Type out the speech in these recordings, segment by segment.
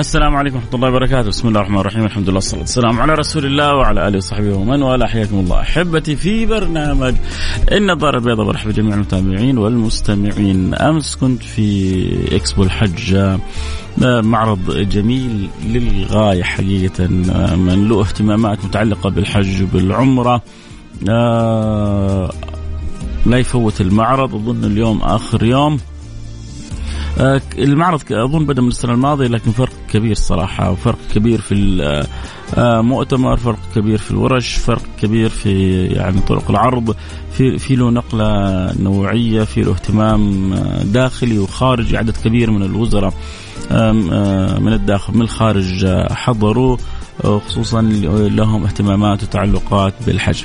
السلام عليكم ورحمة الله وبركاته، بسم الله الرحمن الرحيم، الحمد لله والصلاة والسلام على رسول الله وعلى آله وصحبه ومن والاه، حياكم الله. أحبتي في برنامج النظارة البيضاء برحب بجميع المتابعين والمستمعين، أمس كنت في إكسبو الحج معرض جميل للغاية حقيقة من له اهتمامات متعلقة بالحج وبالعمرة آه، لا يفوت المعرض. أظن اليوم آخر يوم. آه، المعرض أظن بدأ من السنة الماضية لكن فرق كبير صراحة وفرق كبير في المؤتمر فرق كبير في الورش فرق كبير في يعني طرق العرض في في له نقلة نوعية في له اهتمام داخلي وخارجي عدد كبير من الوزراء آه، من الداخل من الخارج حضروا خصوصا لهم اهتمامات وتعلقات بالحج.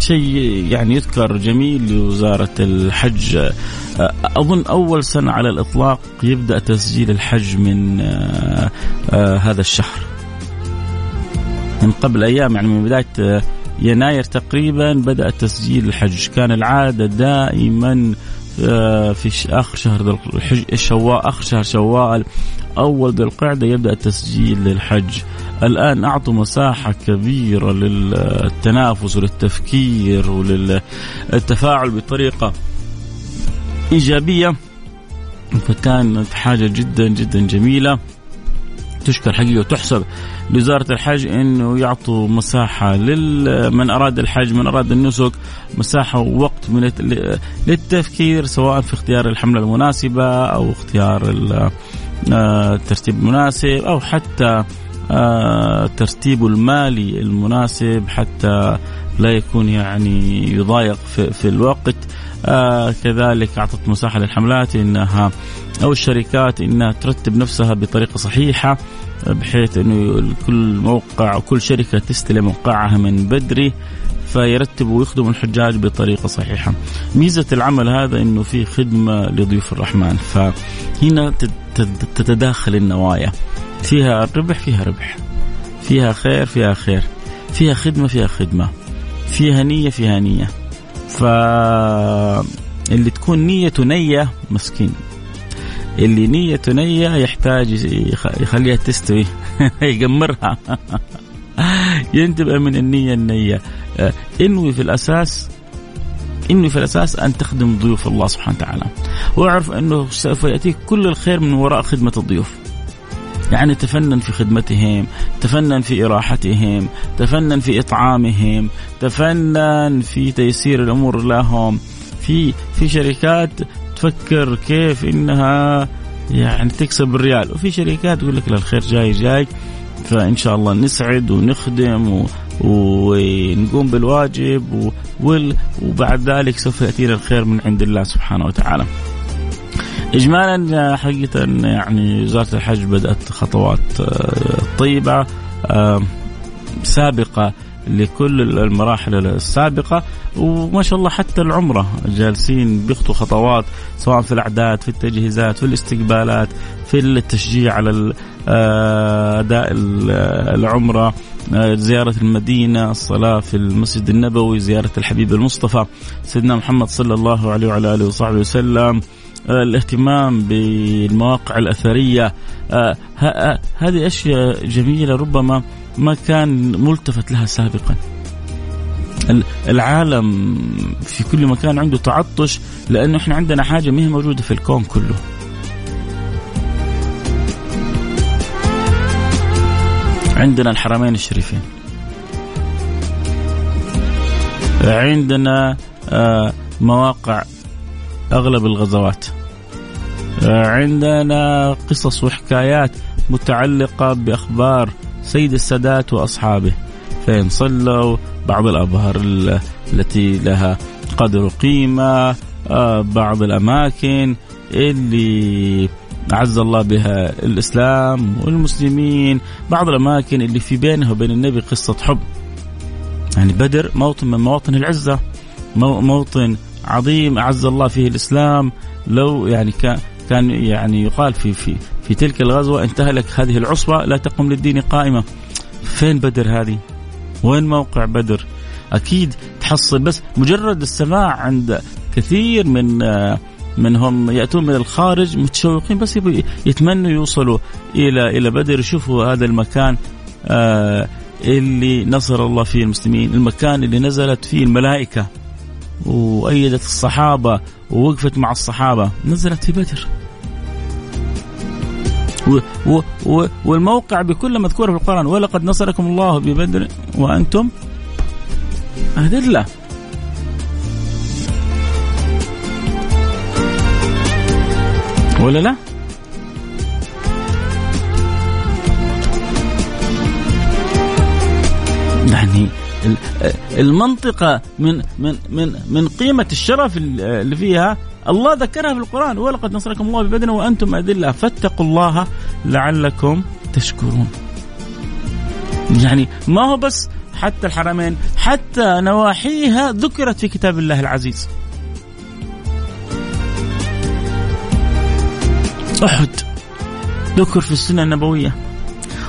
شيء يعني يذكر جميل لوزارة الحج. أظن أول سنة على الإطلاق يبدأ تسجيل الحج من آه، آه، هذا الشهر. من قبل أيام يعني من بداية آه، يناير تقريبا بدأ تسجيل الحج. كان العادة دائما في آخر شهر الحج شوال آخر شهر شوال أول ذي القعدة يبدأ التسجيل للحج الآن أعطوا مساحة كبيرة للتنافس وللتفكير وللتفاعل بطريقة إيجابية. فكانت حاجة جدا جدا جميلة. تشكر حقيقة وتحسب لوزارة الحج إنه يعطوا مساحة لمن أراد الحج من أراد النسك مساحة ووقت من للتفكير سواء في اختيار الحملة المناسبة أو اختيار آه، الترتيب المناسب أو حتى آه، المالي المناسب حتى لا يكون يعني يضايق في, في الوقت آه كذلك أعطت مساحة للحملات إنها أو الشركات إنها ترتب نفسها بطريقة صحيحة بحيث إنه كل موقع وكل شركة تستلم موقعها من بدري فيرتبوا ويخدموا الحجاج بطريقة صحيحة. ميزة العمل هذا إنه في خدمة لضيوف الرحمن فهنا تتداخل النوايا. فيها ربح فيها ربح. فيها خير فيها خير. فيها خدمة فيها خدمة. فيها نية فيها نية. ف اللي تكون نيته نية مسكين اللي نيته نية يحتاج يخليها تستوي يقمرها ينتبه من النية النية آه، انوي في الأساس انوي في الأساس أن تخدم ضيوف الله سبحانه وتعالى واعرف أنه سوف يأتيك كل الخير من وراء خدمة الضيوف يعني تفنن في خدمتهم تفنن في إراحتهم تفنن في إطعامهم تفنن في تيسير الأمور لهم في في شركات تفكر كيف إنها يعني تكسب الريال وفي شركات تقول لك الخير جاي جاي فإن شاء الله نسعد ونخدم و... ونقوم بالواجب. وبعد ذلك سوف يأتينا الخير من عند الله سبحانه وتعالى. اجمالا حقيقة يعني وزارة الحج بدأت خطوات آه، طيبة آه، سابقة لكل المراحل السابقة. وما شاء الله حتى العمرة جالسين بيخطوا خطوات سواء في الأعداد في التجهيزات في الاستقبالات في التشجيع على آه، أداء العمرة زيارة المدينة الصلاة في المسجد النبوي زيارة الحبيب المصطفى سيدنا محمد صلى الله عليه وعلى آله وصحبه وسلم. الاهتمام بالمواقع الأثرية. هذه أشياء جميلة ربما ما كان ملتفت لها سابقا. العالم في كل مكان عنده تعطش لأنه إحنا عندنا حاجة ما هي موجودة في الكون كله. عندنا الحرمين الشريفين. عندنا آه، مواقع أغلب الغزوات. عندنا قصص وحكايات متعلقة بأخبار سيد السادات وأصحابه. فين صلوا بعض الأبهار التي لها قدر وقيمة آه، بعض الأماكن اللي عز الله بها الإسلام والمسلمين بعض الأماكن اللي في بينها وبين النبي قصة حب. يعني بدر موطن من مواطن العزة موطن عظيم أعز الله فيه الإسلام لو يعني كان كان يعني يقال في في في تلك الغزوة انتهى لك هذه العصبة لا تقوم للدين قائمة فين بدر هذه؟ وين موقع بدر؟ أكيد تحصل بس مجرد السماع عند كثير من منهم يأتون من الخارج متشوقين بس يتمنوا يوصلوا إلى إلى بدر يشوفوا هذا المكان آه اللي نصر الله فيه المسلمين، المكان اللي نزلت فيه الملائكة وأيدت الصحابة ووقفت مع الصحابة، نزلت في بدر. و و والموقع بكل مذكور في القرآن ولقد نصركم الله ببدر وأنتم أذلة ولا لا؟ يعني المنطقة من من من من قيمة الشرف اللي فيها الله ذكرها في القرآن. ولقد نصركم الله ببدن وأنتم أذلة فاتقوا الله لعلكم تشكرون. يعني ما هو بس حتى الحرمين حتى نواحيها ذكرت في كتاب الله العزيز. أحد ذكر في السنة النبوية.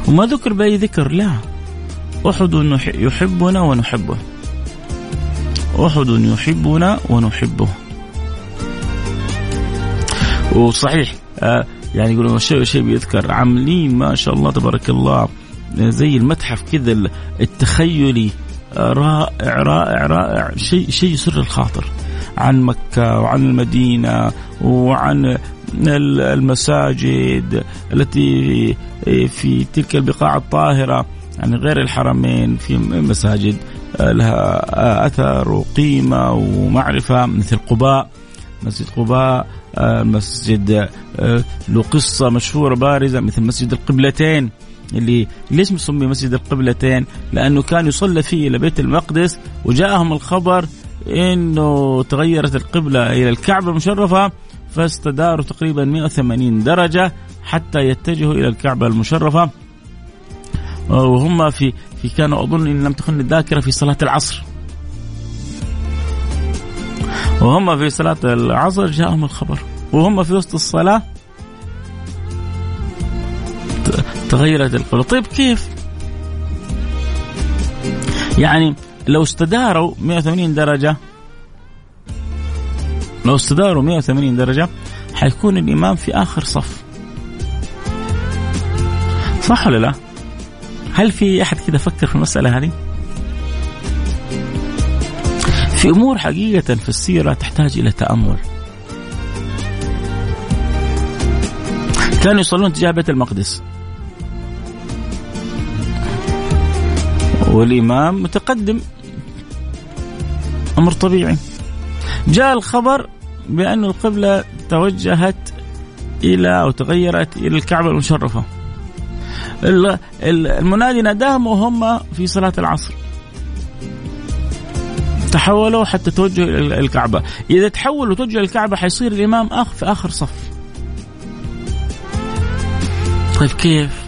وما ذكر بأي ذكر؟ لا. أحد يحبنا ونحبه. أحد يحبنا ونحبه. وصحيح آه يعني يقولون شيء شيء بيذكر. عاملين ما شاء الله تبارك الله زي المتحف كذا التخيلي آه، رائع رائع رائع. شيء شيء يسر الخاطر. عن مكة وعن المدينة وعن المساجد التي في تلك البقاع الطاهرة. يعني غير الحرمين في مساجد آه، لها آه، أثر وقيمة ومعرفة مثل قباء مسجد قباء آه، مسجد له قصة مشهورة بارزة مثل مسجد القبلتين اللي ليش مسمي مسجد القبلتين؟ لأنه كان يصلى فيه إلى بيت المقدس وجاءهم الخبر إنه تغيرت القبلة إلى الكعبة المشرفة فاستداروا تقريبا 180 درجة حتى يتجهوا إلى الكعبة المشرفة وهم في في كانوا أظن إن لم تخن الذاكرة في صلاة العصر. وهم في صلاة العصر جاءهم الخبر. وهم في وسط الصلاة تغيرت القبله طيب كيف؟ يعني لو استداروا 180 درجة لو استداروا 180 درجة حيكون الإمام في آخر صف. صح ولا لا؟ هل في أحد كذا فكر في المسألة هذه؟ في أمور حقيقة في السيرة تحتاج إلى تأمل. كانوا يصلون تجاه بيت المقدس. والإمام متقدم أمر طبيعي. جاء الخبر بأن القبلة توجهت إلى أو تغيرت إلى الكعبة المشرفة المنادي ناداهم وهم في صلاة العصر. تحولوا حتى إلى الكعبة. إذا تحولوا توجهوا الكعبة حيصير الإمام أخ في آخر صف. طيب كيف؟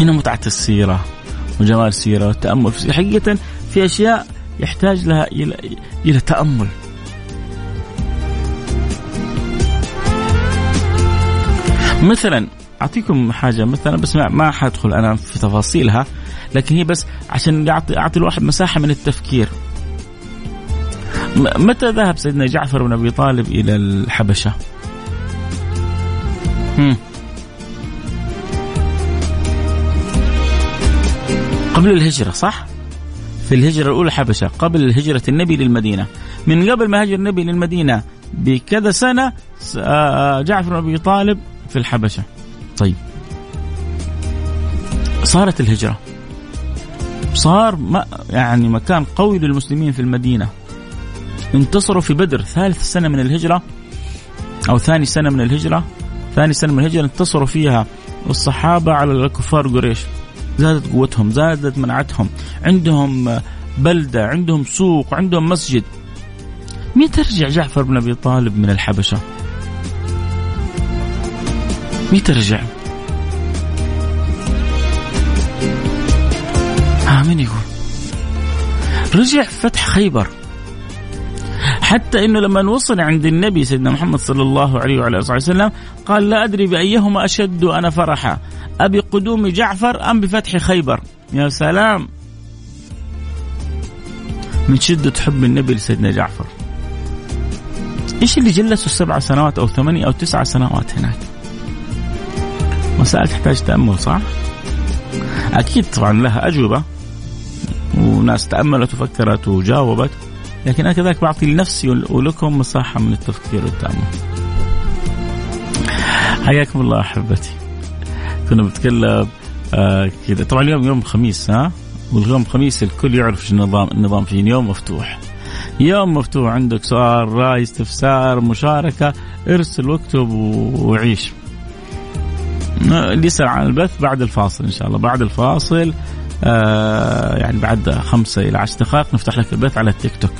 هنا متعة السيرة وجمال السيرة والتأمل. حقيقة في أشياء يحتاج لها إلى إلى تأمل. مثلا أعطيكم حاجة مثلا بس ما حادخل أنا في تفاصيلها لكن هي بس عشان اعطي أعطي الواحد مساحة من التفكير متى ذهب سيدنا جعفر بن أبي طالب إلى الحبشة؟ هم. قبل الهجرة صح؟ في الهجرة الأولى حبشة قبل هجرة النبي للمدينة من قبل ما هاجر النبي للمدينة بكذا سنة آه، جعفر بن أبي طالب في الحبشة طيب. صارت الهجرة. صار ما يعني مكان قوي للمسلمين في المدينة. انتصروا في بدر ثالث سنة من الهجرة أو ثاني سنة من الهجرة. ثاني سنة من الهجرة انتصروا فيها الصحابة على الكفار قريش. زادت قوتهم زادت منعتهم. عندهم بلدة عندهم سوق عندهم مسجد. متى رجع جعفر بن أبي طالب من الحبشة؟ متى رجع ها من يقول؟ رجع فتح خيبر. حتى إنه لما وصل عند النبي سيدنا محمد صلى الله عليه وعلى آله وسلم قال لا أدري بأيهما أشد أنا فرحا. أبي قدوم جعفر أم بفتح خيبر؟ يا سلام. من شدة حب النبي لسيدنا جعفر. إيش اللي جلسوا سبع سنوات أو ثمانية أو تسع سنوات هناك؟ مسائل تحتاج تأمل صح؟ أكيد طبعا لها أجوبة وناس تأملت وفكرت وجاوبت لكن أنا كذلك بعطي لنفسي ولكم مساحة من التفكير والتأمل. حياكم الله أحبتي. كنا بنتكلم آه كذا. طبعا اليوم يوم الخميس ها؟ واليوم الخميس الكل يعرف النظام النظام فيه. يوم مفتوح. يوم مفتوح عندك سؤال رأي استفسار مشاركة ارسل واكتب وعيش. اللي يسأل عن البث بعد الفاصل إن شاء الله. بعد الفاصل آه يعني بعد خمسة إلى عشر دقائق نفتح لك البث على التيك توك.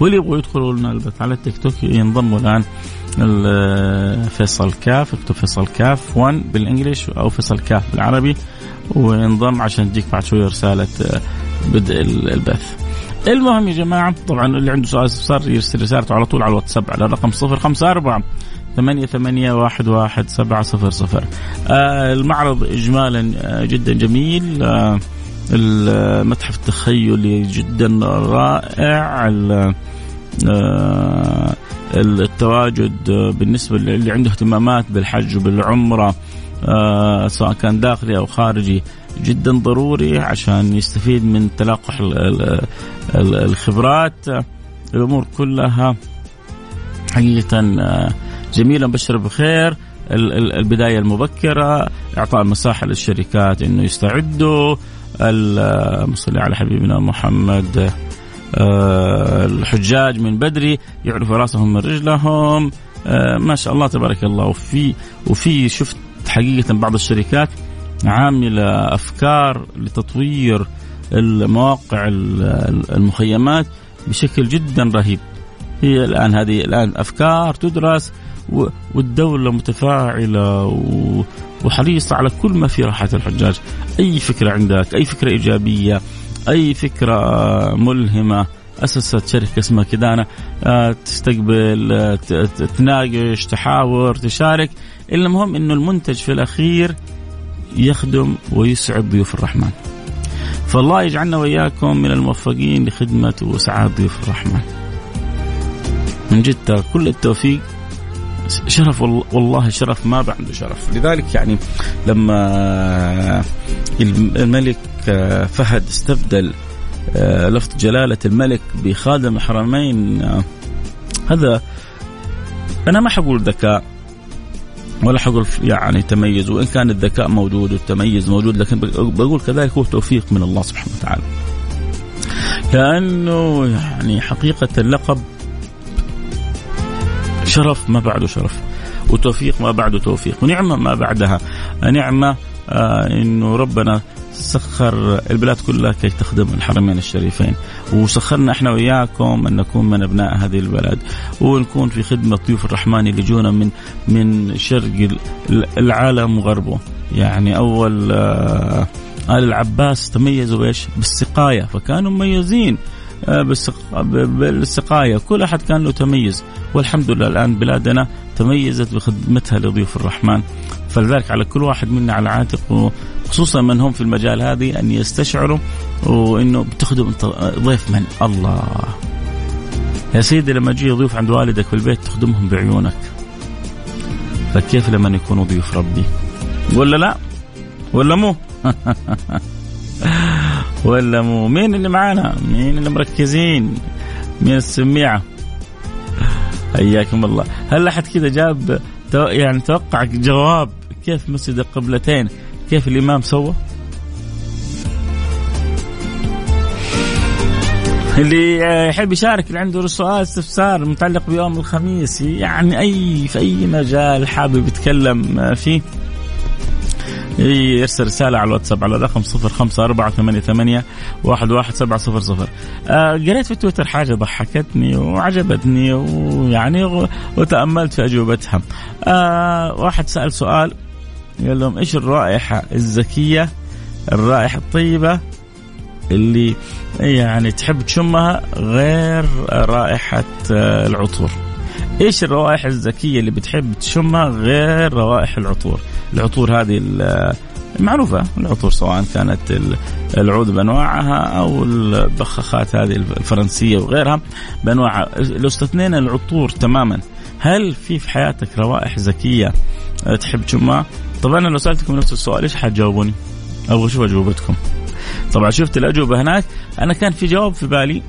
واللي يبغوا يدخلوا لنا البث على التيك توك ينضموا الآن فيصل كاف. اكتب فيصل كاف 1 بالانجلش أو فيصل كاف بالعربي وينضم عشان تجيك بعد شوية رسالة آه، بدء البث. المهم يا جماعة طبعا اللي عنده سؤال استفسار يرسل رسالته على طول على الواتساب على الرقم 054 ثمانية ثمانية واحد واحد سبعة صفر صفر. آه المعرض إجمالا آه جدا جميل. آه المتحف التخيلي جدا رائع. آه التواجد بالنسبة للي عنده اهتمامات بالحج وبالعمرة آه سواء كان داخلي أو خارجي جدا ضروري عشان يستفيد من تلاقح الخبرات. الأمور كلها حقيقة آه، جميلة بشر بخير. البداية المبكرة إعطاء مساحة للشركات أنه يستعدوا. صل على حبيبنا محمد آه، الحجاج من بدري يعرفوا راسهم من رجلهم. آه، ما شاء الله تبارك الله. وفي وفي شفت حقيقة بعض الشركات عاملة أفكار لتطوير المواقع المخيمات بشكل جدا رهيب. هي الآن هذه الآن أفكار تدرس والدولة متفاعلة وحريصة على كل ما في راحة الحجاج. أي فكرة عندك؟ أي فكرة إيجابية؟ أي فكرة ملهمة؟ أسست شركة اسمها كدانا آه، تستقبل آه، تناقش تحاور تشارك. المهم أنه المنتج في الأخير يخدم ويسعد ضيوف الرحمن. فالله يجعلنا وإياكم من الموفقين لخدمة وسعادة ضيوف الرحمن. من جد كل التوفيق. شرف والله شرف ما بعده شرف. لذلك يعني لما الملك فهد استبدل آه، لفظ جلالة الملك بخادم الحرمين آه، هذا أنا ما حقول ذكاء ولا حقول يعني تميز وإن كان الذكاء موجود والتميز موجود لكن بقول كذلك هو توفيق من الله سبحانه وتعالى. لأنه يعني حقيقة اللقب شرف ما بعده شرف. وتوفيق ما بعده توفيق. ونعمة ما بعدها. نعمة آه إنه ربنا سخر البلاد كلها كي تخدم الحرمين الشريفين. وسخرنا إحنا وياكم أن نكون من أبناء هذه البلد. ونكون في خدمة ضيوف الرحمن اللي جونا من من شرق العالم وغربه. يعني أول آه آل العباس تميزوا بإيش؟ بالسقاية. فكانوا مميزين. بالسقاية. كل أحد كان له تميز والحمد لله الآن بلادنا تميزت بخدمتها لضيوف الرحمن. فلذلك على كل واحد منا على عاتق خصوصا من هم في المجال هذه أن يستشعروا وإنه بتخدم ضيف من الله. يا سيدي لما تجي ضيوف عند والدك في البيت تخدمهم بعيونك. فكيف لما يكونوا ضيوف ربي؟ ولا لا؟ ولا مو؟ ولا مو؟ مين اللي معانا؟ مين اللي مركزين؟ مين السميعة؟ حياكم الله. هل أحد كذا جاب يعني توقع جواب كيف مسجد القبلتين؟ كيف الإمام سوى؟ اللي يحب يشارك اللي عنده سؤال استفسار متعلق بيوم الخميس يعني أي في أي مجال حابب يتكلم فيه؟ يرسل رسالة على الواتساب على واحد, واحد سبعة صفر صفر. قريت في تويتر حاجة ضحكتني وعجبتني ويعني وتأملت في أجوبتها. آه واحد سأل سؤال قال لهم إيش الرائحة الزكية؟ الرائحة الطيبة اللي يعني تحب تشمها غير رائحة آه، العطور. إيش الروائح الزكيه اللي بتحب تشمها غير روائح العطور العطور هذه معروفة العطور سواء كانت العود بأنواعها أو البخاخات هذه الفرنسية وغيرها بأنواعها لو استثنينا العطور تماما هل في في حياتك روائح زكية تحب تشمها؟ طبعا أنا لو سألتكم نفس السؤال إيش حتجاوبوني؟ أبغى أشوف أجوبتكم طبعا شفت الأجوبة هناك أنا كان في جواب في بالي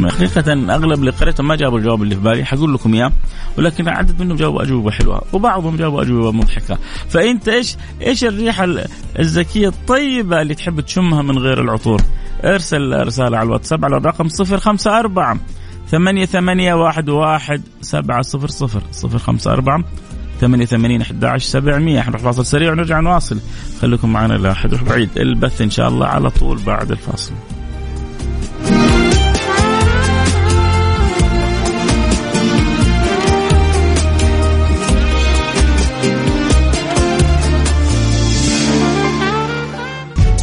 حقيقة أغلب اللي قريتهم ما جابوا الجواب اللي في بالي حقول لكم إياه ولكن عدد منهم جاوبوا أجوبة حلوة وبعضهم جاوبوا أجوبة مضحكة. فأنت إيش إيش الريحة الذكية الطيبة اللي تحب تشمها من غير العطور؟ ارسل رسالة على الواتساب على الرقم 054 ثمانية ثمانية واحد واحد سبعة صفر صفر صفر خمسة أربعة ثمانية ثمانين أحد عشر سبعمية. حنروح فاصل سريع ونرجع نواصل. خليكم معنا لا يروح بعيد. البث إن شاء الله على طول بعد الفاصل.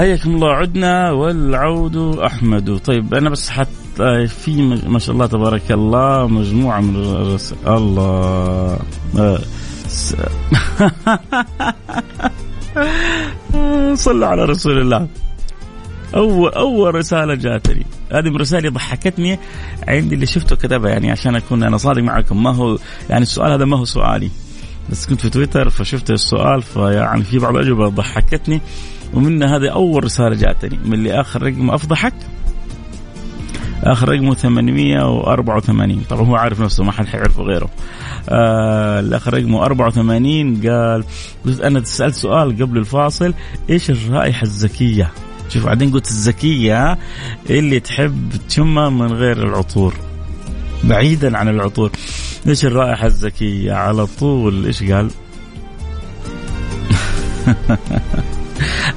حياكم الله عدنا والعود أحمد. طيب أنا بس حت في ما شاء الله تبارك الله مجموعة من الرس... الله. صلوا على رسول الله. اول أول رسالة جاتني. هذه من الرسائل اللي ضحكتني عندي اللي شفته كتبها يعني عشان أكون أنا صادق معكم. ما هو يعني السؤال هذا ما هو سؤالي. بس كنت في تويتر فشفت السؤال فيعني في بعض الأجوبة ضحكتني. ومنها هذه أول رسالة جاتني من اللي آخر رقم أفضحك. آخر رقمه 884 طبعا هو عارف نفسه ما حد حيعرفه غيره. آه الآخر رقمه 84 قال قلت أنا سألت سؤال قبل الفاصل إيش الرائحة الذكيه شوف بعدين قلت الذكيه اللي تحب تشمها من غير العطور. بعيدا عن العطور. إيش الرائحة الذكيه على طول إيش قال؟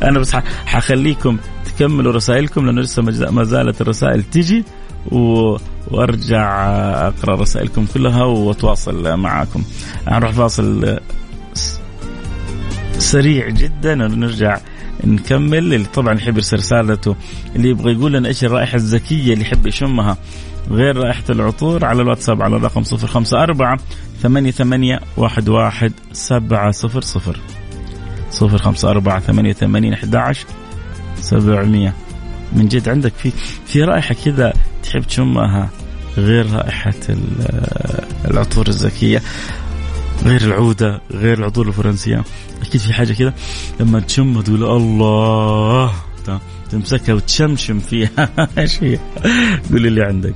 أنا بس حخليكم تكملوا رسائلكم لأنه لسه ما زالت الرسائل تجي و... وأرجع أقرأ رسائلكم كلها وأتواصل معاكم. نروح فاصل سريع جدا ونرجع نكمل اللي طبعا يحب يرسل رسالته اللي يبغى يقول لنا إيش الرائحة الذكيه اللي يحب يشمها غير رائحة العطور على الواتساب على الرقم صفر خمسة أربعة ثمانية ثمانية واحد واحد سبعة صفر صفر صفر خمسة أربعة ثمانية ثمانين أحد عشر سبعمية. من جد عندك في في رائحة كذا تحب تشمها غير رائحة العطور الزكية غير العودة غير العطور الفرنسية. أكيد في حاجة كذا لما تشمها تقول الله تمسكها وتشمشم فيها. إيش هي؟ قولي اللي عندك.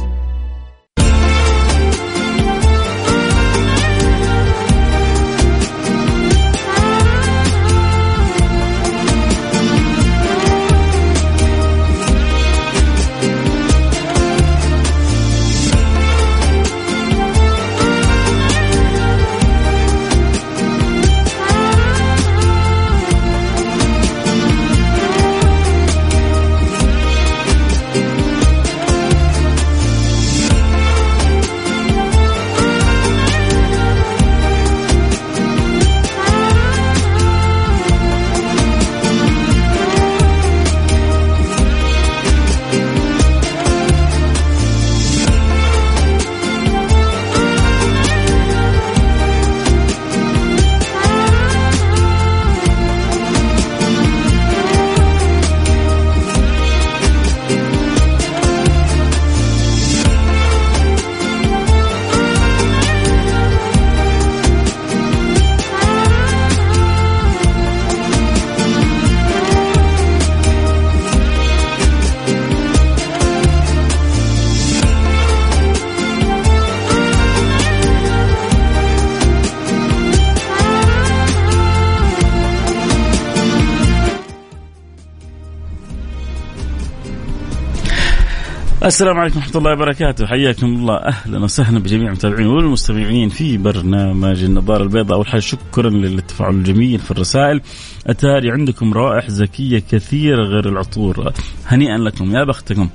السلام عليكم ورحمة الله وبركاته. حياكم الله. أهلا وسهلا بجميع المتابعين والمستمعين في برنامج النظارة البيضاء. أول حاجة شكرا للتفاعل الجميل في الرسائل. أتاري عندكم روائح ذكية كثيرة غير العطور. هنيئا لكم يا بختكم.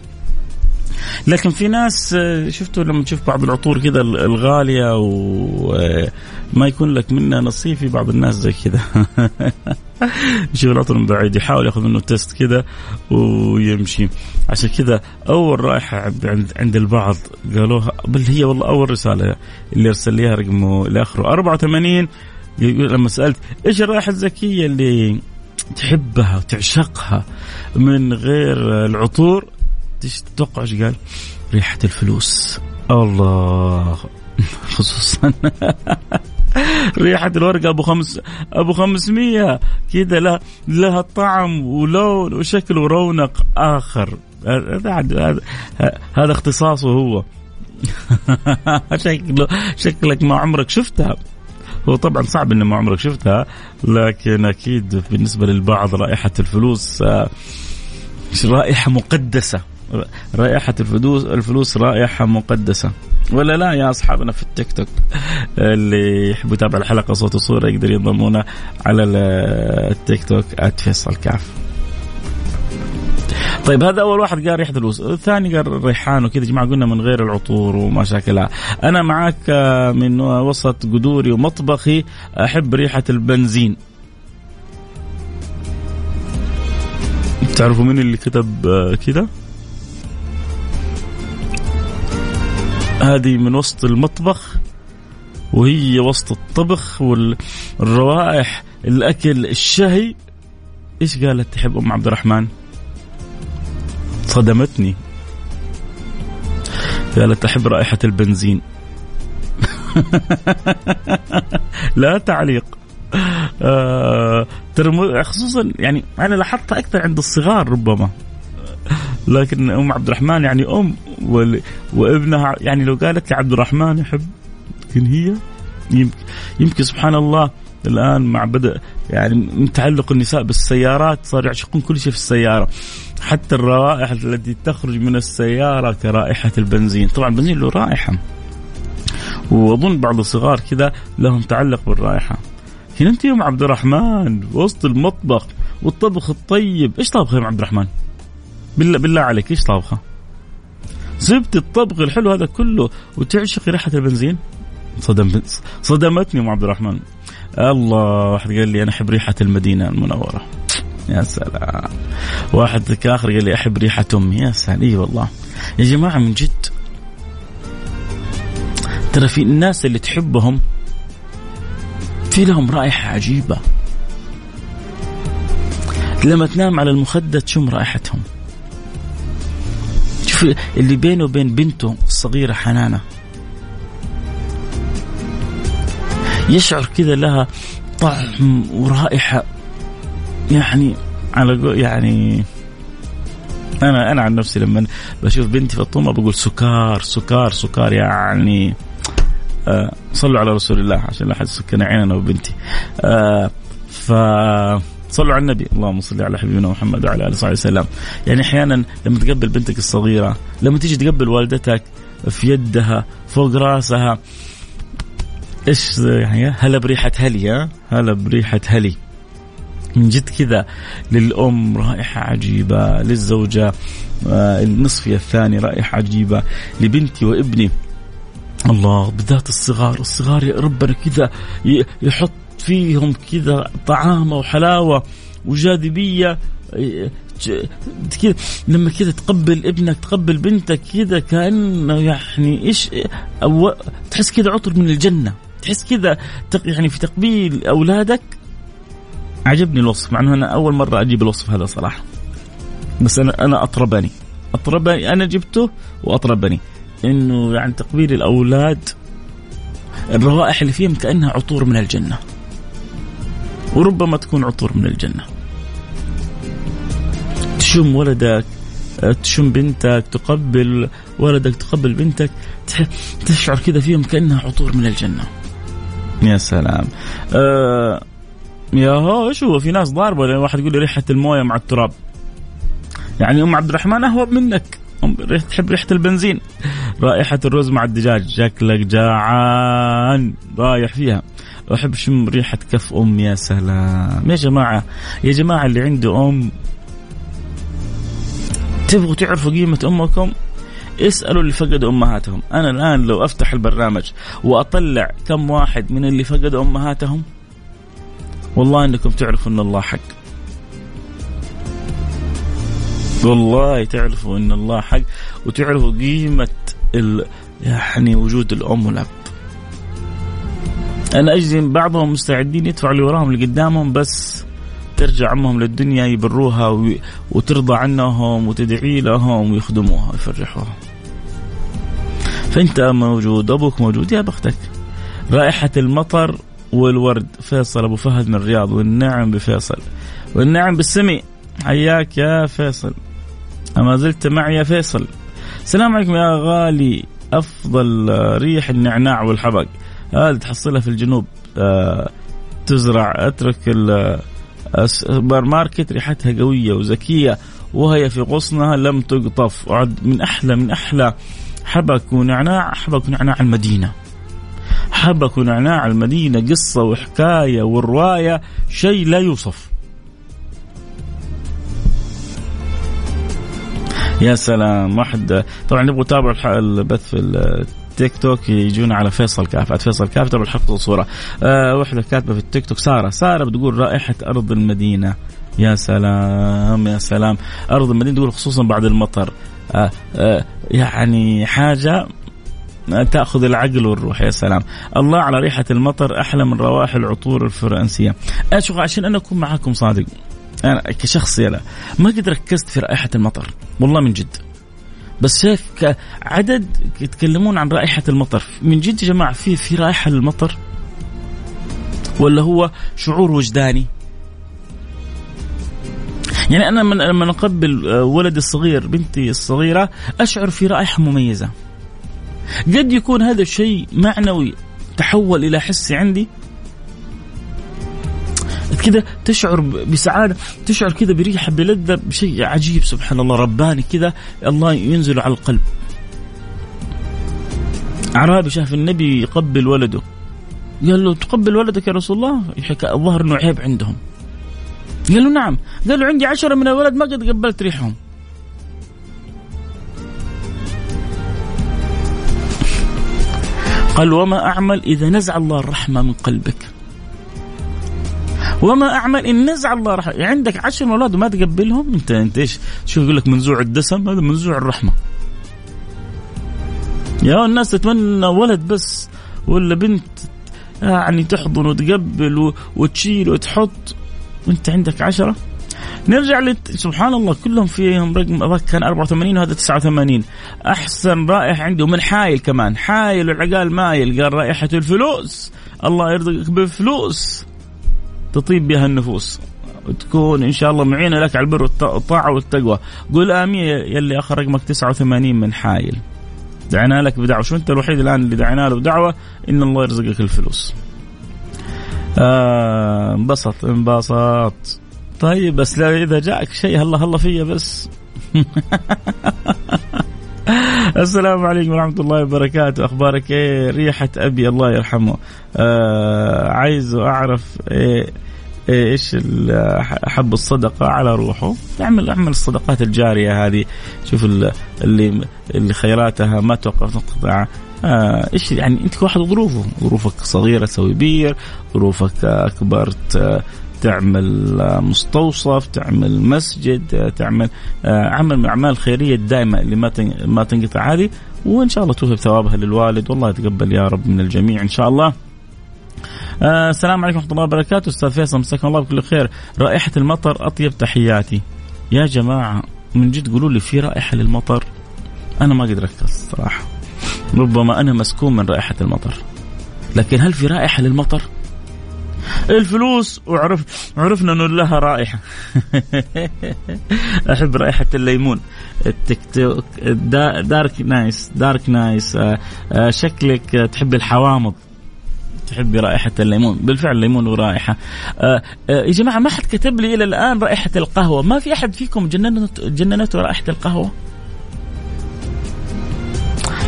لكن في ناس آه، شفتوا لما تشوف بعض العطور كذا الغالية وما يكون لك منها نصيب في بعض الناس زي كذا يشوف العطر من بعيد يحاول ياخذ منه تيست كذا ويمشي. عشان كذا أول رائحة عند البعض قالوها بل هي والله أول رسالة اللي أرسل لي رقمه لآخره. 84 لما سألت إيش الرائحة الذكية اللي تحبها وتعشقها من غير العطور؟ تتوقع إيش قال؟ ريحة الفلوس. الله. خصوصا. ريحة الورقة أبو خمس أبو خمسمية. كذا لها لها طعم ولون وشكل ورونق آخر. هذا هذا اختصاصه هو. شكله شكلك ما عمرك شفتها. هو طبعا صعب ان ما عمرك شفتها لكن أكيد بالنسبة للبعض رائحة الفلوس آه، رائحة مقدسة. رائحة الفلوس الفلوس رائحة مقدسة. ولا لا يا أصحابنا في التيك توك اللي يحب يتابع الحلقة صوت وصورة يقدر ينضمونا على التيك توك @فيصل كاف. طيب هذا أول واحد قال ريحة الفلوس، الثاني قال ريحان وكذا. يا جماعة قلنا من غير العطور ومشاكلها، أنا معك من وسط قدوري ومطبخي أحب ريحة البنزين. تعرفوا مين اللي كتب كذا؟ هذه من وسط المطبخ وهي وسط الطبخ والروائح الأكل الشهي. إيش قالت تحب أم عبد الرحمن؟ صدمتني. قالت أحب رائحة البنزين. لا تعليق. آه خصوصا يعني أنا لاحظتها أكثر عند الصغار ربما. لكن أم عبد الرحمن يعني أم وابنها يعني لو قالت لي عبد الرحمن يحب يمكن هي يمكن, يمكن سبحان الله الآن مع بدا يعني من تعلق النساء بالسيارات صاروا يعشقون كل شيء في السيارة. حتى الروائح التي تخرج من السيارة كرائحة البنزين. طبعا البنزين له رائحة. وأظن بعض الصغار كذا لهم تعلق بالرائحة. هنا أنت يوم عبد الرحمن وسط المطبخ والطبخ الطيب. إيش طابخ يا عبد الرحمن؟ بالله بالله عليك إيش طابخة؟ سبت الطبخ الحلو هذا كله وتعشق ريحة البنزين؟ صدم صدمتني أم عبد الرحمن. الله واحد قال لي أنا أحب ريحة المدينة المنورة. يا سلام. واحد كاخر قال لي أحب ريحة أمي. يا سلام. إي والله. يا جماعة من جد. ترى في الناس اللي تحبهم في لهم رائحة عجيبة. لما تنام على المخدة تشم رائحتهم. شوف اللي بينه وبين بنته الصغيرة حنانة. يشعر كذا لها طعم ورائحة. يعني على يعني أنا أنا عن نفسي لما بشوف بنتي فاطمه بقول سكار سكار سكار يعني آه صلوا على رسول الله عشان لا أحد سكن عيننا وبنتي. آه ف صلوا على النبي. اللهم صل على حبيبنا محمد وعلى آله وصحبه وسلم. يعني أحيانا لما تقبل بنتك الصغيرة لما تيجي تقبل والدتك في يدها فوق رأسها إيش يعني؟ هلا بريحة هلي هلا بريحة هلي. من جد كذا للأم رائحة عجيبة للزوجة آه، النصفية الثاني رائحة عجيبة لبنتي وابني. الله بالذات الصغار الصغار يا ربنا كذا يحط فيهم كذا طعامة وحلاوة وجاذبية كذا لما كذا تقبل ابنك تقبل بنتك كذا كأنه يعني إيش أو تحس كذا عطر من الجنة. تحس كذا يعني في تقبيل أولادك. عجبني الوصف مع إنه أنا أول مرة أجيب الوصف هذا صراحة. بس أنا أنا أطربني. أطربني أنا جبته وأطربني. إنه يعني تقبيل الأولاد الروائح اللي فيهم كأنها عطور من الجنة. وربما تكون عطور من الجنة. تشم ولدك تشم بنتك تقبل ولدك تقبل بنتك تشعر كذا فيهم كأنها عطور من الجنة. يا سلام. آه يا هو إيش هو في ناس ضاربة واحد يقول لي ريحة الموية مع التراب. يعني أم عبد الرحمن أهوب منك. تحب ريحة البنزين. رائحة الرز مع الدجاج شكلك جاعان رايح فيها. أحب شم ريحة كف أم يا سلام. يا جماعة يا جماعة اللي عنده أم تبغوا تعرفوا قيمة أمكم؟ اسألوا اللي فقدوا أمهاتهم. أنا الآن لو أفتح البرنامج وأطلع كم واحد من اللي فقدوا أمهاتهم والله إنكم تعرفوا إن الله حق. والله تعرفوا إن الله حق وتعرفوا قيمة ال... يعني وجود الأم والأب. أنا أجزم بعضهم مستعدين يدفعوا اللي وراهم اللي قدامهم بس ترجع امهم للدنيا يبروها و... وترضى عنهم وتدعي لهم ويخدموها ويفرحوها. فأنت موجود أبوك موجود يا بختك. رائحة المطر والورد فيصل أبو فهد من الرياض والنعم بفيصل. والنعم بالسمي. حياك يا فيصل. أما زلت معي يا فيصل. السلام عليكم يا غالي. أفضل ريح النعناع والحبق. هذه تحصلها في الجنوب. آه، تزرع اترك السوبر ماركت ريحتها قوية وذكية وهي في غصنها لم تقطف. أعد من أحلى من أحلى حبك ونعناع حبك ونعناع المدينة. حبك ونعناع المدينة قصة وحكاية ورواية شيء لا يوصف. يا سلام واحد طبعا نبغى نتابع البث في التيك توك يجونا على فيصل كاف فيصل كاف تبع الحلقة والصورة أه وحده كاتبة في التيك توك سارة. سارة بتقول رائحة أرض المدينة. يا سلام يا سلام. أرض المدينة تقول خصوصا بعد المطر. أه أه يعني حاجة تأخذ العقل والروح يا سلام. الله على ريحة المطر أحلى من روائح العطور الفرنسية. أشوف عشان أنا أكون معاكم صادق. أنا كشخص يلا ما قد ركزت في رائحة المطر. والله من جد. بس شايف عدد يتكلمون عن رائحة المطر. من جد يا جماعة في في رائحة للمطر؟ ولا هو شعور وجداني؟ يعني أنا من لما اقبل ولدي الصغير بنتي الصغيرة أشعر في رائحة مميزة. قد يكون هذا الشيء معنوي تحول إلى حسي عندي؟ كذا تشعر بسعادة تشعر كذا بريحة بلذة بشيء عجيب. سبحان الله رباني كذا الله ينزل على القلب. أعرابي شاف النبي يقبل ولده. قال له تقبل ولدك يا رسول الله؟ الظاهر إنه عيب عندهم. قال له نعم. قال له عندي عشرة من الولد ما قد قبلت ريحهم. قال وما أعمل إذا نزع الله الرحمة من قلبك؟ وما أعمل إن نزع الله رحمة. يعني عندك عشر أولاد وما تقبلهم أنت أنت إيش؟ شوف يقول لك؟ منزوع الدسم هذا منزوع الرحمة. يا الناس تتمنى ولد بس ولا بنت يعني تحضن وتقبل وتشيل وتحط. وانت عندك عشرة. نرجع لت... سبحان الله كلهم فيهم رقم كان 84 وهذا 89 أحسن رائحة عنده من حايل كمان. حايل والعقال مايل قال رائحة الفلوس. الله يرزقك بالفلوس تطيب بها النفوس. وتكون إن شاء الله معينة لك على البر والطاعة والتقوى. قول آمين يلي اخر رقمك 89 من حايل دعينا لك بدعوة. شو أنت الوحيد الآن اللي دعينا له بدعوة؟ إن الله يرزقك الفلوس. آه انبسط انبسط. طيب بس لا إذا جاءك شيء هلا هلا فيا بس. السلام عليكم ورحمة الله وبركاته. أخبارك إيه؟ ريحة أبي الله يرحمه. آه عايز أعرف إيه؟ إيش احب الصدقة على روحه. اعمل اعمل الصدقات الجارية هذه. شوف اللي اللي خيراتها ما توقف تنقطع آه إيش يعني؟ أنت واحد ظروفه ظروفك صغيرة تسوي بير. ظروفك أكبر تعمل مستوصف تعمل مسجد تعمل آه، عمل من الاعمال الخيريه الدائمه اللي ما ما تنقطع هذه. وإن شاء الله توهب ثوابها للوالد. والله يتقبل يا رب من الجميع إن شاء الله. آه السلام عليكم ورحمة الله وبركاته. أستاذ فيصل مساكم الله بكل خير. رائحة المطر أطيب تحياتي. يا جماعة من جد قولوا لي في رائحة للمطر؟ أنا ما قدرت اركز صراحة ربما أنا مسكون من رائحة المطر. لكن هل في رائحة للمطر؟ الفلوس! وعرف عرفنا إنه لها رائحة. أحب رائحة الليمون. التيك توك دارك نايس دارك نايس. شكلك تحب الحوامض. تحبي رائحة الليمون؟ بالفعل الليمون له رائحة آه آه يا جماعة ما حد كتب لي إلى الآن رائحة القهوة. ما في أحد فيكم جننت جننته رائحة القهوة؟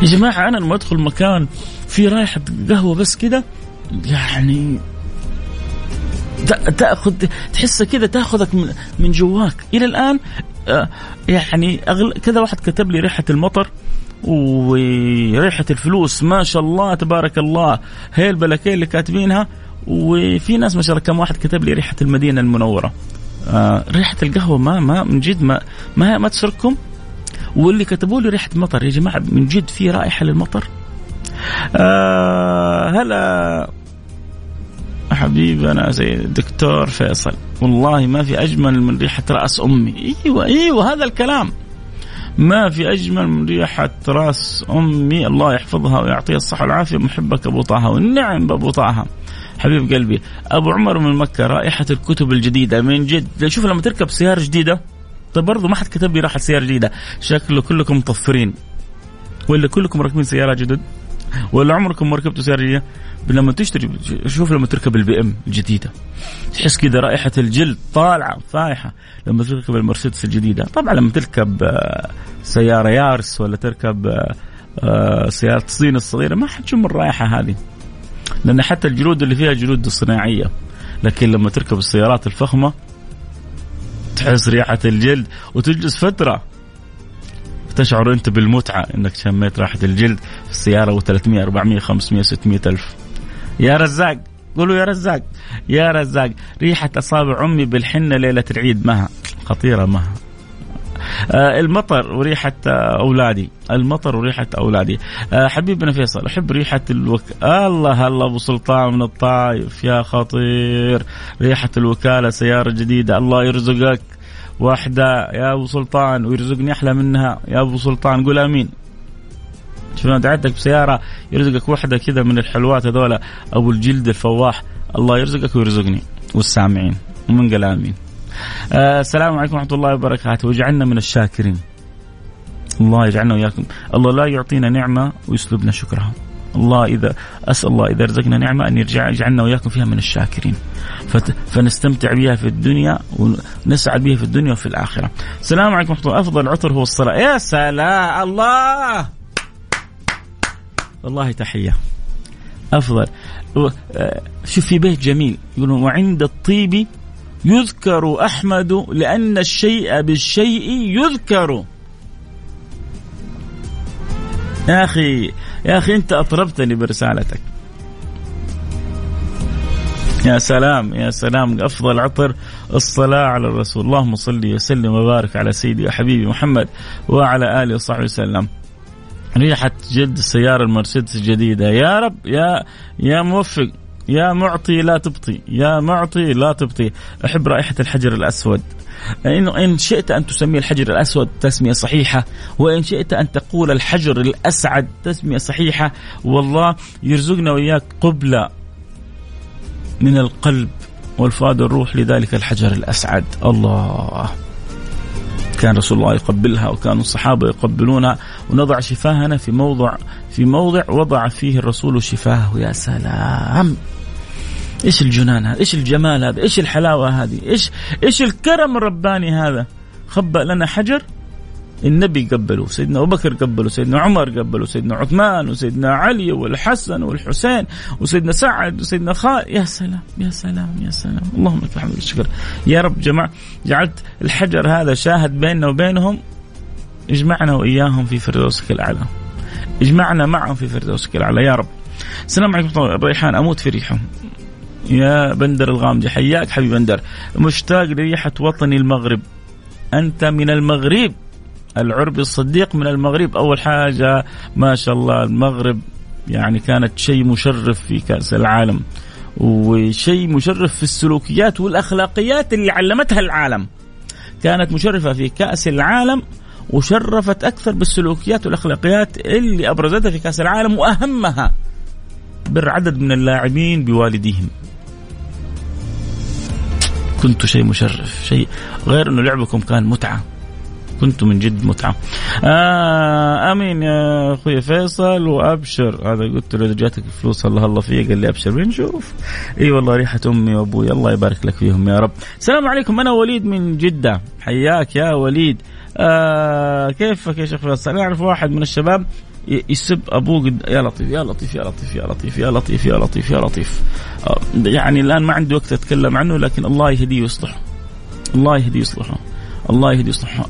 يا جماعة أنا لما أدخل مكان في رائحة قهوة بس كده يعني تاخذ تحسها كذا تأخذك من جواك. إلى الآن آه، يعني كذا واحد كتب لي ريحة المطر. وريحة الفلوس ما شاء الله تبارك الله. هي البلكيه اللي كاتبينها وفي ناس ما شاء الله كم واحد كتب لي ريحة المدينة المنورة. آه ريحة القهوة ما ما من جد ما ما, ما تسركم واللي كتبوا لي ريحة مطر يا جماعة من جد في رائحة للمطر؟ آه هلا. حبيبنا زي الدكتور فيصل. والله ما في أجمل من ريحة رأس أمي. إيوه إيوه هذا الكلام. ما في أجمل من ريحة راس أمي. الله يحفظها ويعطيها الصحة والعافية. محبك أبو طه والنعم بأبو طه. حبيب قلبي أبو عمر من مكة رائحة الكتب الجديدة من جد. شوف لما تركب سيارة جديدة طيب برضه ما حد كتب لي راحة سيارة جديدة. شكله كلكم مطفرين. ولا كلكم راكبين سيارة جدد؟ ولا عمركم ما ركبتوا سياره لما تشتري شوف لما تركب البي إم الجديدة. تحس كذا رائحة الجلد طالعة فايحة. لما تركب المرسيدس الجديدة. طبعا لما تركب آه، سيارة يارس ولا تركب آه، آه، سيارة الصين الصغيرة ما حتشم الرائحة هذه. لأن حتى الجلود اللي فيها جلود صناعية. لكن لما تركب السيارات الفخمة تحس ريحة الجلد وتجلس فترة. تشعر انت بالمتعة انك شميت رائحه الجلد في السيارة و300 400 500 600 ألف. يا رزاق قولوا يا رزاق. يا رزاق ريحة أصابع أمي بالحنة ليلة العيد مها. خطيرة مها. آه المطر وريحة آه أولادي. المطر وريحة أولادي. آه حبيبنا فيصل أحب ريحة الوك. الله الله أبو سلطان من الطايف يا خطير. ريحة الوكالة سيارة جديدة الله يرزقك. واحدة يا أبو سلطان ويرزقني أحلى منها يا أبو سلطان قول آمين شوف أنا دعيتك بسيارة يرزقك واحدة كذا من الحلوات هذولا أبو الجلد الفواح الله يرزقك ويرزقني والسامعين ومن قال آمين. آه السلام عليكم ورحمة الله وبركاته واجعلنا من الشاكرين. الله يجعلنا وإياكم، الله لا يعطينا نعمة ويسلبنا شكرها. الله إذا أسأل الله إذا رزقنا نعمة أن يرجع يجعلنا وإياكم فيها من الشاكرين. فنستمتع بها في الدنيا ونسعد بها في الدنيا وفي الآخرة. السلام عليكم ورحمة الله، أفضل عطر هو الصلاة، يا سلام الله! والله تحية. أفضل. شوف في بيت جميل. يقولون وعند الطيب يذكر أحمد لأن الشيء بالشيء يذكر. يا أخي يا أخي أنت أطربتني برسالتك. يا سلام يا سلام أفضل عطر الصلاة على الرسول. اللهم صل وسلم وبارك على سيدي وحبيبي محمد وعلى آله وصحبه وسلم. ريحة جلد السيارة المرسيدس الجديدة. يا رب يا يا موفق. يا معطي لا تبطي يا معطي لا تبطي. أحب رائحة الحجر الأسود. إن, إن شئت أن تسمي الحجر الأسود تسمية صحيحة وإن شئت أن تقول الحجر الأسعد تسمية صحيحة والله يرزقنا وإياك قبلة من القلب والفؤاد الروح لذلك الحجر الأسعد. الله. كان رسول الله يقبلها وكانوا الصحابة يقبلونها ونضع شفاهنا في موضع في موضع وضع فيه الرسول شفاهه يا سلام. إيش الجنان هذا؟ إيش الجمال هذا؟ إيش الحلاوة هذه؟ إيش إيش الكرم الرباني هذا؟ خبأ لنا حجر النبي قبله سيدنا أبو بكر قبله سيدنا عمر قبله سيدنا عثمان وسيدنا علي والحسن والحسين وسيدنا سعد وسيدنا خالد يا سلام يا سلام يا سلام اللهم لك الحمد والشكر يا رب جمع جعلت الحجر هذا شاهد بيننا وبينهم اجمعنا وإياهم في فردوسك الأعلى اجمعنا معهم في فردوسك الأعلى يا رب السلام عليكم ريحان أموت في ريحهم يا بندر الغامدي حياك حبيب بندر. مشتاق لريحة وطني المغرب. أنت من المغرب. العربي الصديق من المغرب. أول حاجة ما شاء الله المغرب يعني كانت شيء مشرف في كأس العالم. وشيء مشرف في السلوكيات والأخلاقيات اللي علمتها العالم. كانت مشرفة في كأس العالم وشرفت أكثر بالسلوكيات والأخلاقيات اللي أبرزتها في كأس العالم وأهمها بر عدد من اللاعبين بوالديهم. كنت شيء مشرف شيء غير إنه لعبكم كان متعة كنت من جد متعة. آه آمين يا أخوي فيصل وأبشر هذا قلت له إذا جاتك فلوس الله الله فيها قال لي أبشر بنشوف. إي والله ريحة أمي وأبوي الله يبارك لك فيهم يا رب. السلام عليكم أنا وليد من جدة حياك يا وليد. آه كيفك يا شيخ فيصل؟ أنا أعرف واحد من الشباب يسب أبوه قد يا لطيف يا لطيف يا لطيف يا لطيف يا لطيف يا لطيف يا لطيف. آه، يعني الآن ما عندي وقت أتكلم عنه لكن الله يهديه ويصلحه. الله يهديه ويصلحه. الله يهديه ويصلحه.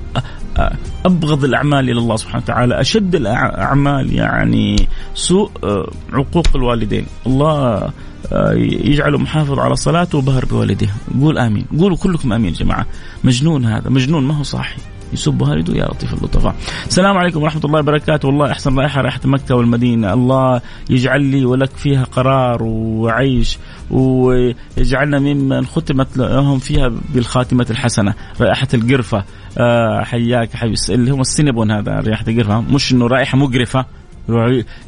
أبغض الأعمال إلى الله سبحانه وتعالى. أشد الأعمال يعني سوء آه، عقوق الوالدين. الله آه، يجعله محافظ على صلاته وبهر بوالديه قول آمين. قولوا كلكم آمين يا جماعة. مجنون هذا. مجنون ما هو صاحي. يسب والده يا لطيف اللطفاء. السلام عليكم ورحمة الله وبركاته. والله أحسن رائحة رائحة مكة والمدينة. الله يجعل لي ولك فيها قرار وعيش ويجعلنا ممن ختمت لهم فيها بالخاتمة الحسنة. رائحة القرفة. آه حياك حبيبي. اللي هو السينبون هذا رائحة القرفة. مش إنه رائحة مقرفة.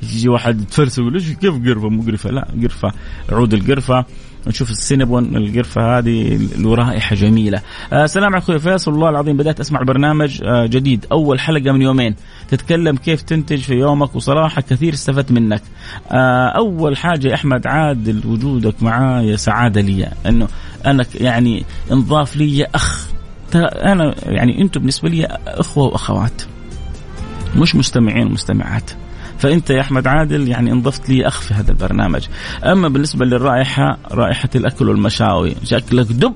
يجي واحد يتفلسف يقول كيف قرفة مقرفة؟ لا قرفة. عود القرفة. نشوف السينبون القرفة هذه له رائحة جميلة. آه سلام عليكم فيصل والله العظيم بدأت أسمع برنامج آه جديد. أول حلقة من يومين. تتكلم كيف تنتج في يومك وصراحة كثير استفدت منك. آه أول حاجة يا أحمد عادل وجودك معايا سعادة لي. أنه أنا يعني انضاف لي أخ. أنا يعني أنتم بالنسبة لي أخوة وأخوات. مش مستمعين ومستمعات. فأنت يا أحمد عادل يعني انضفت لي أخ في هذا البرنامج. أما بالنسبة للرائحة رائحة الأكل والمشاوي شكلك دب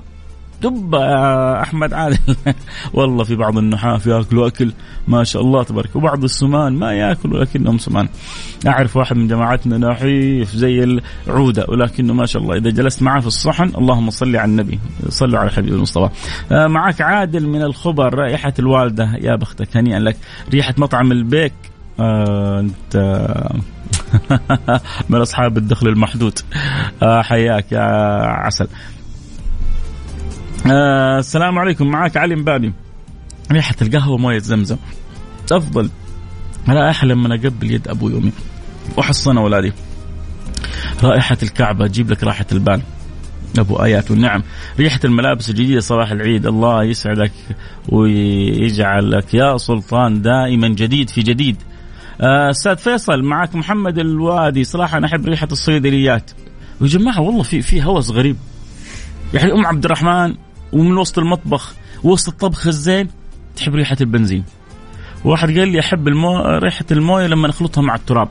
دب يا أحمد عادل. والله في بعض النحاف ياكلوا أكل ما شاء الله تبارك وبعض السمان ما ياكلوا لكنهم سمان. أعرف واحد من جماعتنا نحيف زي العودة ولكنه ما شاء الله إذا جلست معه في الصحن اللهم صل على النبي صلوا على حبيب المصطفى. آه، معك عادل من الخبر رائحة الوالدة يا بختك هنيئا لك. ريحة مطعم البيك آه انت من اصحاب الدخل المحدود. آه حياك يا عسل. آه السلام عليكم. معك علي مبابي ريحة القهوة موية زمزم. أفضل رائحة لما أقبل يد أبوي وأمي وأحصن أولادي. رائحة الكعبة تجيب لك راحة البال. أبو آيات. والنعم ريحة الملابس الجديدة صباح العيد. الله يسعدك ويجعلك يا سلطان دائما جديد في جديد. أستاذ فيصل معك محمد الوادي صراحة أنا أحب ريحة الصيدليات يا جماعة والله في في هوس غريب. يعني أم عبد الرحمن ومن وسط المطبخ وسط الطبخ الزين تحب ريحة البنزين. واحد قال لي أحب المو... ريحة الموية لما نخلطها مع التراب.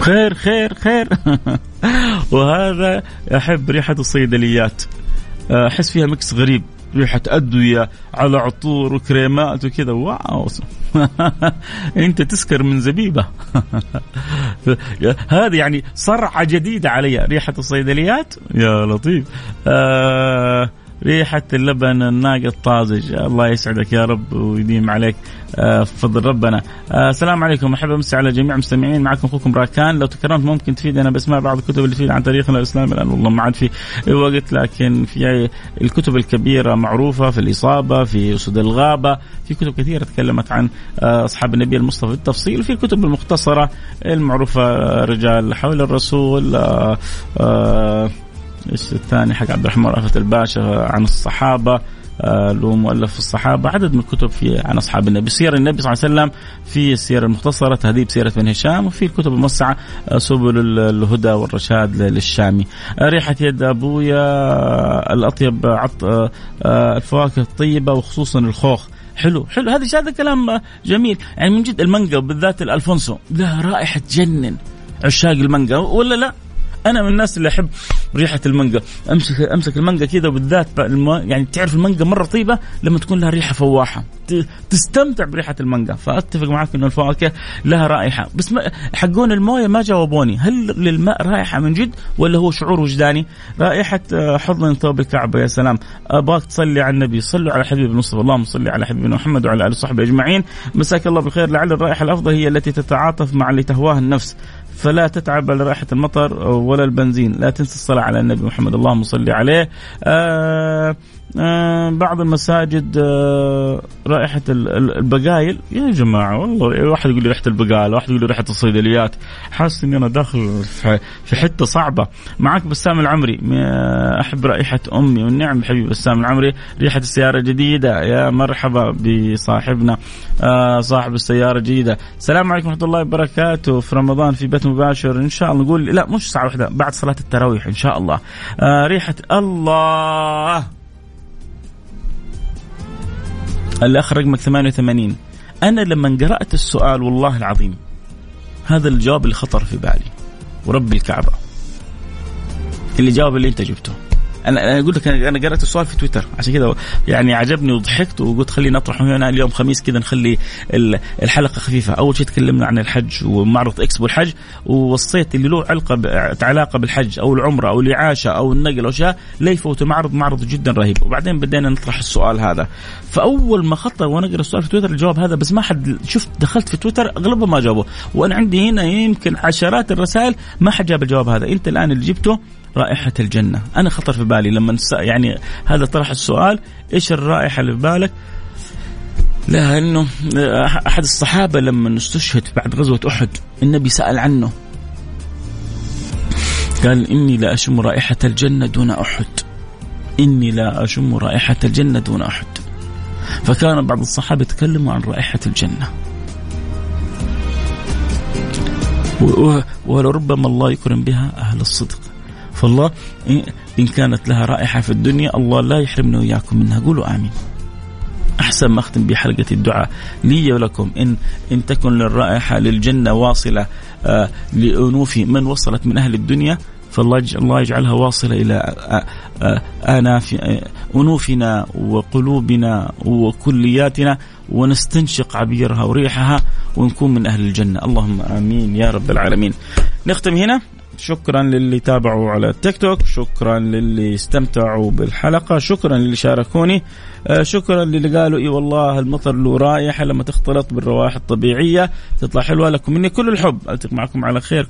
خير خير خير. وهذا أحب ريحة الصيدليات أحس فيها mix غريب. ريحه ادويه على عطور وكريمات وكذا. wow. أنت تسكر من زبيبة. هذه يعني صرعة جديدة علي. ريحة الصيدليات. يا لطيف. آه ريحة اللبن الناقة الطازج. الله يسعدك يا رب ويديم عليك آه، فضل ربنا. آه، السلام عليكم. أحب أمسي على جميع المستمعين. معكم أخوكم راكان. لو تكرمت ممكن تفيدنا بأسماء بعض الكتب اللي تفيد عن تاريخنا الإسلامي لأن والله ما عاد في وقت لكن في الكتب الكبيرة معروفة في الإصابة في أسود الغابة في كتب كثيرة تكلمت عن آه، أصحاب النبي المصطفى بالتفصيل وفي الكتب المختصرة المعروفة رجال حول الرسول الثاني حق عبد الرحمن رأفت الباشا عن الصحابة آه، له مؤلف في الصحابة. عدد من الكتب في عن أصحاب النبي. سير النبي صلى الله عليه وسلم في السيرة المختصرة تهذيب سيرة بن هشام وفي الكتب الموسعة آه، سبل الهدى والرشاد للشامي. آه، ريحة يد أبويا الأطيب عط الفواكه الطيبة وخصوصا الخوخ. حلو حلو. هذا هذا كلام جميل. يعني من جد المانجا بالذات الألفونسو لها رائحة تجنن عشاق المانجا ولا لا؟ أنا من الناس اللي أحب ريحة المانجا. امسك أمسك المانجا كذا وبالذات يعني تعرف المانجا مرة طيبة لما تكون لها ريحة فواحة. تستمتع بريحة المانجا. فأتفق معك إنه الفواكه لها رائحة. بس حقون الموية ما جاوبوني. هل للماء رائحة من جد ولا هو شعور وجداني؟ رائحة آه، حضن ثوب الكعبة يا سلام. أباك تصلي على النبي. صلوا على حبيب المصطفى. اللهم صل على حبيبنا محمد وعلى اله وصحبه أجمعين. مساك الله بالخير. لعل الرائحة الأفضل هي التي تتعاطف مع اللي تهواه النفس. فلا تتعب على رائحة المطر ولا البنزين. لا تنسى الصلاة على النبي محمد. اللهم صل عليه. آه بعض المساجد آه رائحة البقايل. يا جماعة والله واحد يقول لي ريحة البقالة واحد يقول لي ريحة الصيدليات. حاسس إني أنا داخل في حتة صعبة. معك بسام العمري. أحب رائحة أمي. والنعم حبيبي بسام العمري. ريحة السيارة الجديدة يا مرحبا بصاحبنا آه صاحب السيارة الجديدة السلام عليكم ورحمة الله وبركاته. في رمضان في بث مباشر. إن شاء الله نقول لا مش ساعة واحدة بعد صلاة التراويح إن شاء الله. آه ريحة الله. الاخ رقمك 88 أنا لما قرأت السؤال والله العظيم هذا الجواب اللي خطر في بالي. ورب الكعبة. اللي جاوب اللي أنت جبته. أنا أنا أقول لك أنا قرأت السؤال في تويتر. عشان كذا يعني عجبني وضحكت وقلت خليني أطرح هنا. اليوم خميس كذا نخلي الحلقة خفيفة. أول شيء تكلمنا عن الحج ومعرض اكسبو الحج ووصيت اللي له علاقة علاقة بالحج أو العمرة أو الإعاشة أو النقل أو شيء لا يفوت المعرض. معرض جدا رهيب. وبعدين بدينا نطرح السؤال هذا. فأول ما خطر وأنا أقرأ السؤال في تويتر الجواب هذا بس ما حد شفت دخلت في تويتر اغلبهم ما جاوبوا وأنا عندي هنا يمكن عشرات الرسائل ما حد جاب الجواب هذا. انت الآن اللي جبته رائحة الجنة. أنا خطر في بالي لما يعني هذا طرح السؤال إيش الرائحة اللي في بالك؟ لا إنه أحد الصحابة لما استشهد بعد غزوة أحد النبي سأل عنه. قال إني لا أشم رائحة الجنة دون أحد. إني لا أشم رائحة الجنة دون أحد. فكان بعض الصحابة يتكلموا عن رائحة الجنة. ولربما الله يكرم بها أهل الصدق. فالله إن كانت لها رائحة في الدنيا الله لا يحرمنا وإياكم منها. قولوا آمين. أحسن ما أختم بحلقة الدعاء لي ولكم. إن إن تكن للرائحة للجنة واصلة آه لأنوف من وصلت من أهل الدنيا فالله الله يجعلها واصلة إلى آه، آه، آناف أنوفنا وقلوبنا وكلياتنا ونستنشق عبيرها وريحها ونكون من أهل الجنة. اللهم آمين يا رب العالمين. نختم هنا. شكرا للي تابعوا على التيك توك شكرا للي استمتعوا بالحلقة شكرا للي شاركوني آه، شكرا للي قالوا إي والله المطر له رائحه لما تختلط بالروائح الطبيعية تطلع حلوة لكم مني كل الحب. ألتقي معكم على خير.